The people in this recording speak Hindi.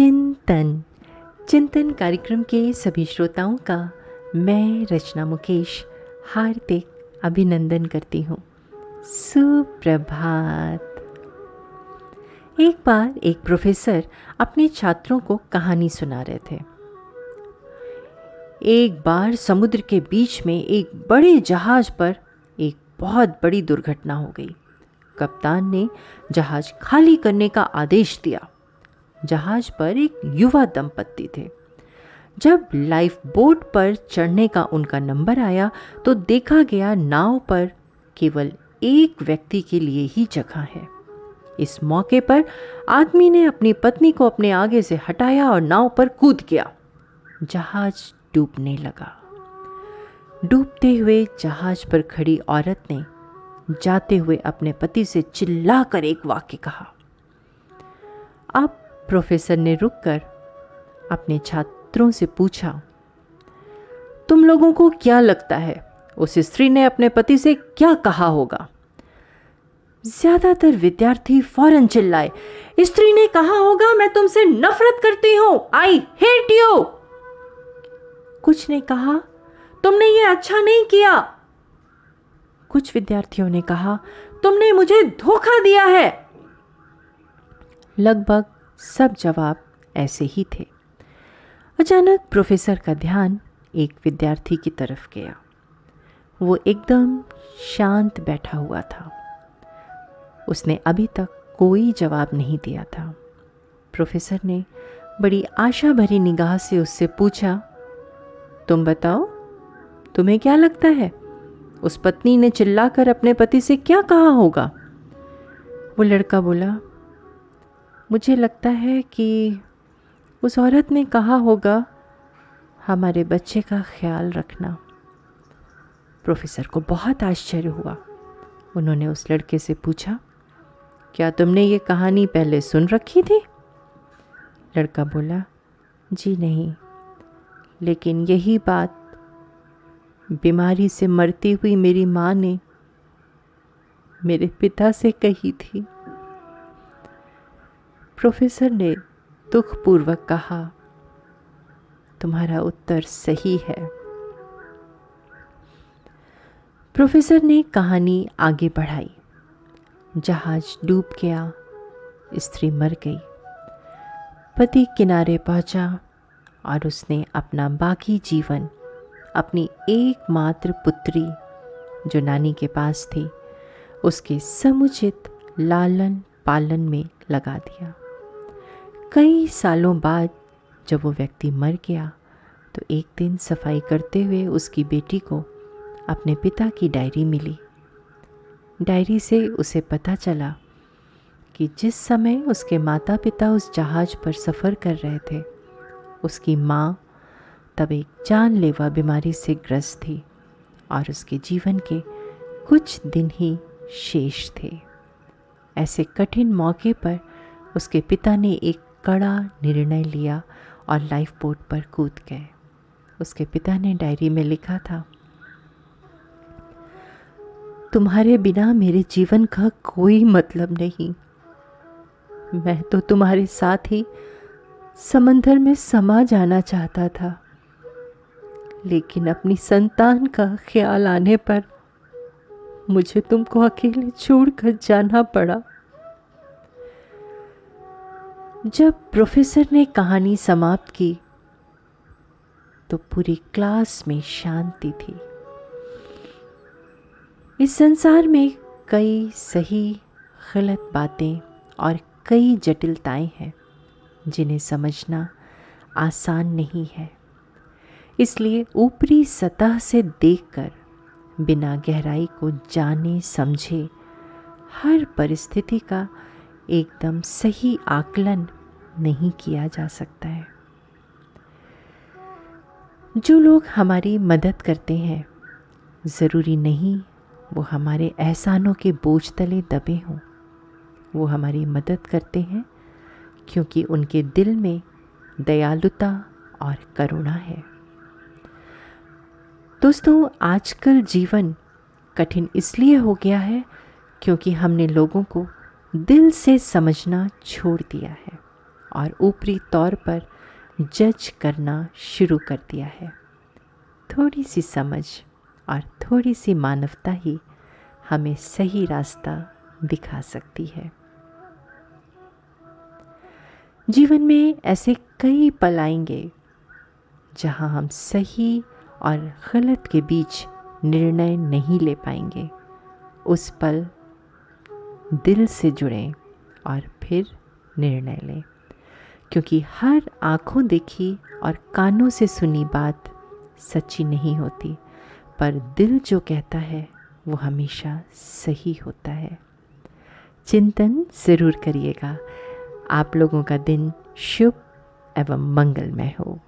चिंतन। चिंतन कार्यक्रम के सभी श्रोताओं का मैं रचना मुकेश हार्दिक अभिनंदन करती हूँ। सुप्रभात। एक बार एक प्रोफेसर अपने छात्रों को कहानी सुना रहे थे। एक बार समुद्र के बीच में एक बड़े जहाज़ पर एक बहुत बड़ी दुर्घटना हो गई। कप्तान ने जहाज़ खाली करने का आदेश दिया। जहाज़ पर एक युवा दंपत्ति थे। जब लाइफ बोट पर चढ़ने का उनका नंबर आया तो देखा गया नाव पर केवल एक व्यक्ति के लिए ही जगह है। इस मौके पर आदमी ने अपनी पत्नी को अपने आगे से हटाया और नाव पर कूद गया। जहाज़ डूबने लगा। डूबते हुए जहाज़ पर खड़ी औरत ने जाते हुए अपने पति से चिल्लाकर एक वाक्य कहा, अब प्रोफेसर ने रुककर अपने छात्रों से पूछा, तुम लोगों को क्या लगता है, उस स्त्री ने अपने पति से क्या कहा होगा? ज़्यादातर विद्यार्थी फ़ौरन चिल्लाए, स्त्री ने कहा होगा, मैं तुमसे नफरत करती हूँ, आई हेट यू! कुछ ने कहा? तुमने ये अच्छा नहीं किया! कुछ विद्यार्थियों ने कहा, तुमने मुझे धोखा दिया है! लगभग सब जवाब ऐसे ही थे। अचानक प्रोफेसर का ध्यान एक विद्यार्थी की तरफ़ गया। वो एकदम शांत बैठा हुआ था। उसने अभी तक कोई जवाब नहीं दिया था। प्रोफेसर ने बड़ी आशा भरी निगाह से उससे पूछा, तुम बताओ, तुम्हें क्या लगता है? उस पत्नी ने चिल्लाकर अपने पति से क्या कहा होगा? वो लड़का बोला मुझे लगता है कि उस औरत ने कहा होगा, हमारे बच्चे का ख्याल रखना। प्रोफेसर को बहुत आश्चर्य हुआ। उन्होंने उस लड़के से पूछा, क्या तुमने ये कहानी पहले सुन रखी थी? लड़का बोला, जी नहीं, लेकिन यही बात, बीमारी से मरती हुई मेरी माँ ने मेरे पिता से कही थी। प्रोफेसर ने दुखपूर्वक कहा, तुम्हारा उत्तर सही है। प्रोफेसर ने कहानी आगे बढ़ाई। जहाज़ डूब गया, स्त्री मर गई। पति किनारे पहुँचा और उसने अपना बाकी जीवन, अपनी एकमात्र पुत्री, जो नानी के पास थी, उसके समुचित लालन पालन में लगा दिया। कई सालों बाद जब वो व्यक्ति मर गया तो एक दिन सफ़ाई करते हुए उसकी बेटी को अपने पिता की डायरी मिली। डायरी से उसे पता चला कि जिस समय उसके माता पिता उस जहाज़ पर सफ़र कर रहे थे, उसकी माँ तब एक जानलेवा बीमारी से ग्रस्त थी और उसके जीवन के कुछ दिन ही शेष थे। ऐसे कठिन मौके पर उसके पिता ने एक कड़ा निर्णय लिया और लाइफ बोट पर कूद गए। उसके पिता ने डायरी में लिखा था, तुम्हारे बिना मेरे जीवन का कोई मतलब नहीं। मैं तो तुम्हारे साथ ही समंदर में समा जाना चाहता था, लेकिन अपनी संतान का ख्याल आने पर मुझे तुमको अकेले छोड़कर जाना पड़ा। जब प्रोफेसर ने कहानी समाप्त की तो पूरी क्लास में शांति थी। इस संसार में कई सही, गलत बातें और कई जटिलताएँ हैं, जिन्हें समझना आसान नहीं है। इसलिए ऊपरी सतह से देखकर, बिना गहराई को जाने समझे, हर परिस्थिति का एकदम सही आकलन नहीं किया जा सकता है। जो लोग हमारी मदद करते हैं, ज़रूरी नहीं वो हमारे एहसानों के बोझ तले दबे हों। वो हमारी मदद करते हैं, क्योंकि उनके दिल में दयालुता और करुणा है। दोस्तों, आजकल जीवन कठिन इसलिए हो गया है क्योंकि हमने लोगों को दिल से समझना छोड़ दिया है और ऊपरी तौर पर जज करना शुरू कर दिया है। थोड़ी सी समझ और थोड़ी सी मानवता ही हमें सही रास्ता दिखा सकती है। जीवन में ऐसे कई पल आएँगे जहाँ हम सही और गलत के बीच निर्णय नहीं ले पाएँगे। उस पल दिल से जुड़ें और फिर निर्णय लें। क्योंकि हर आँखों देखी और कानों से सुनी बात सच्ची नहीं होती, पर दिल जो कहता है, वो हमेशा सही होता है। चिंतन ज़रूर करिएगा। आप लोगों का दिन शुभ एवं मंगलमय हो।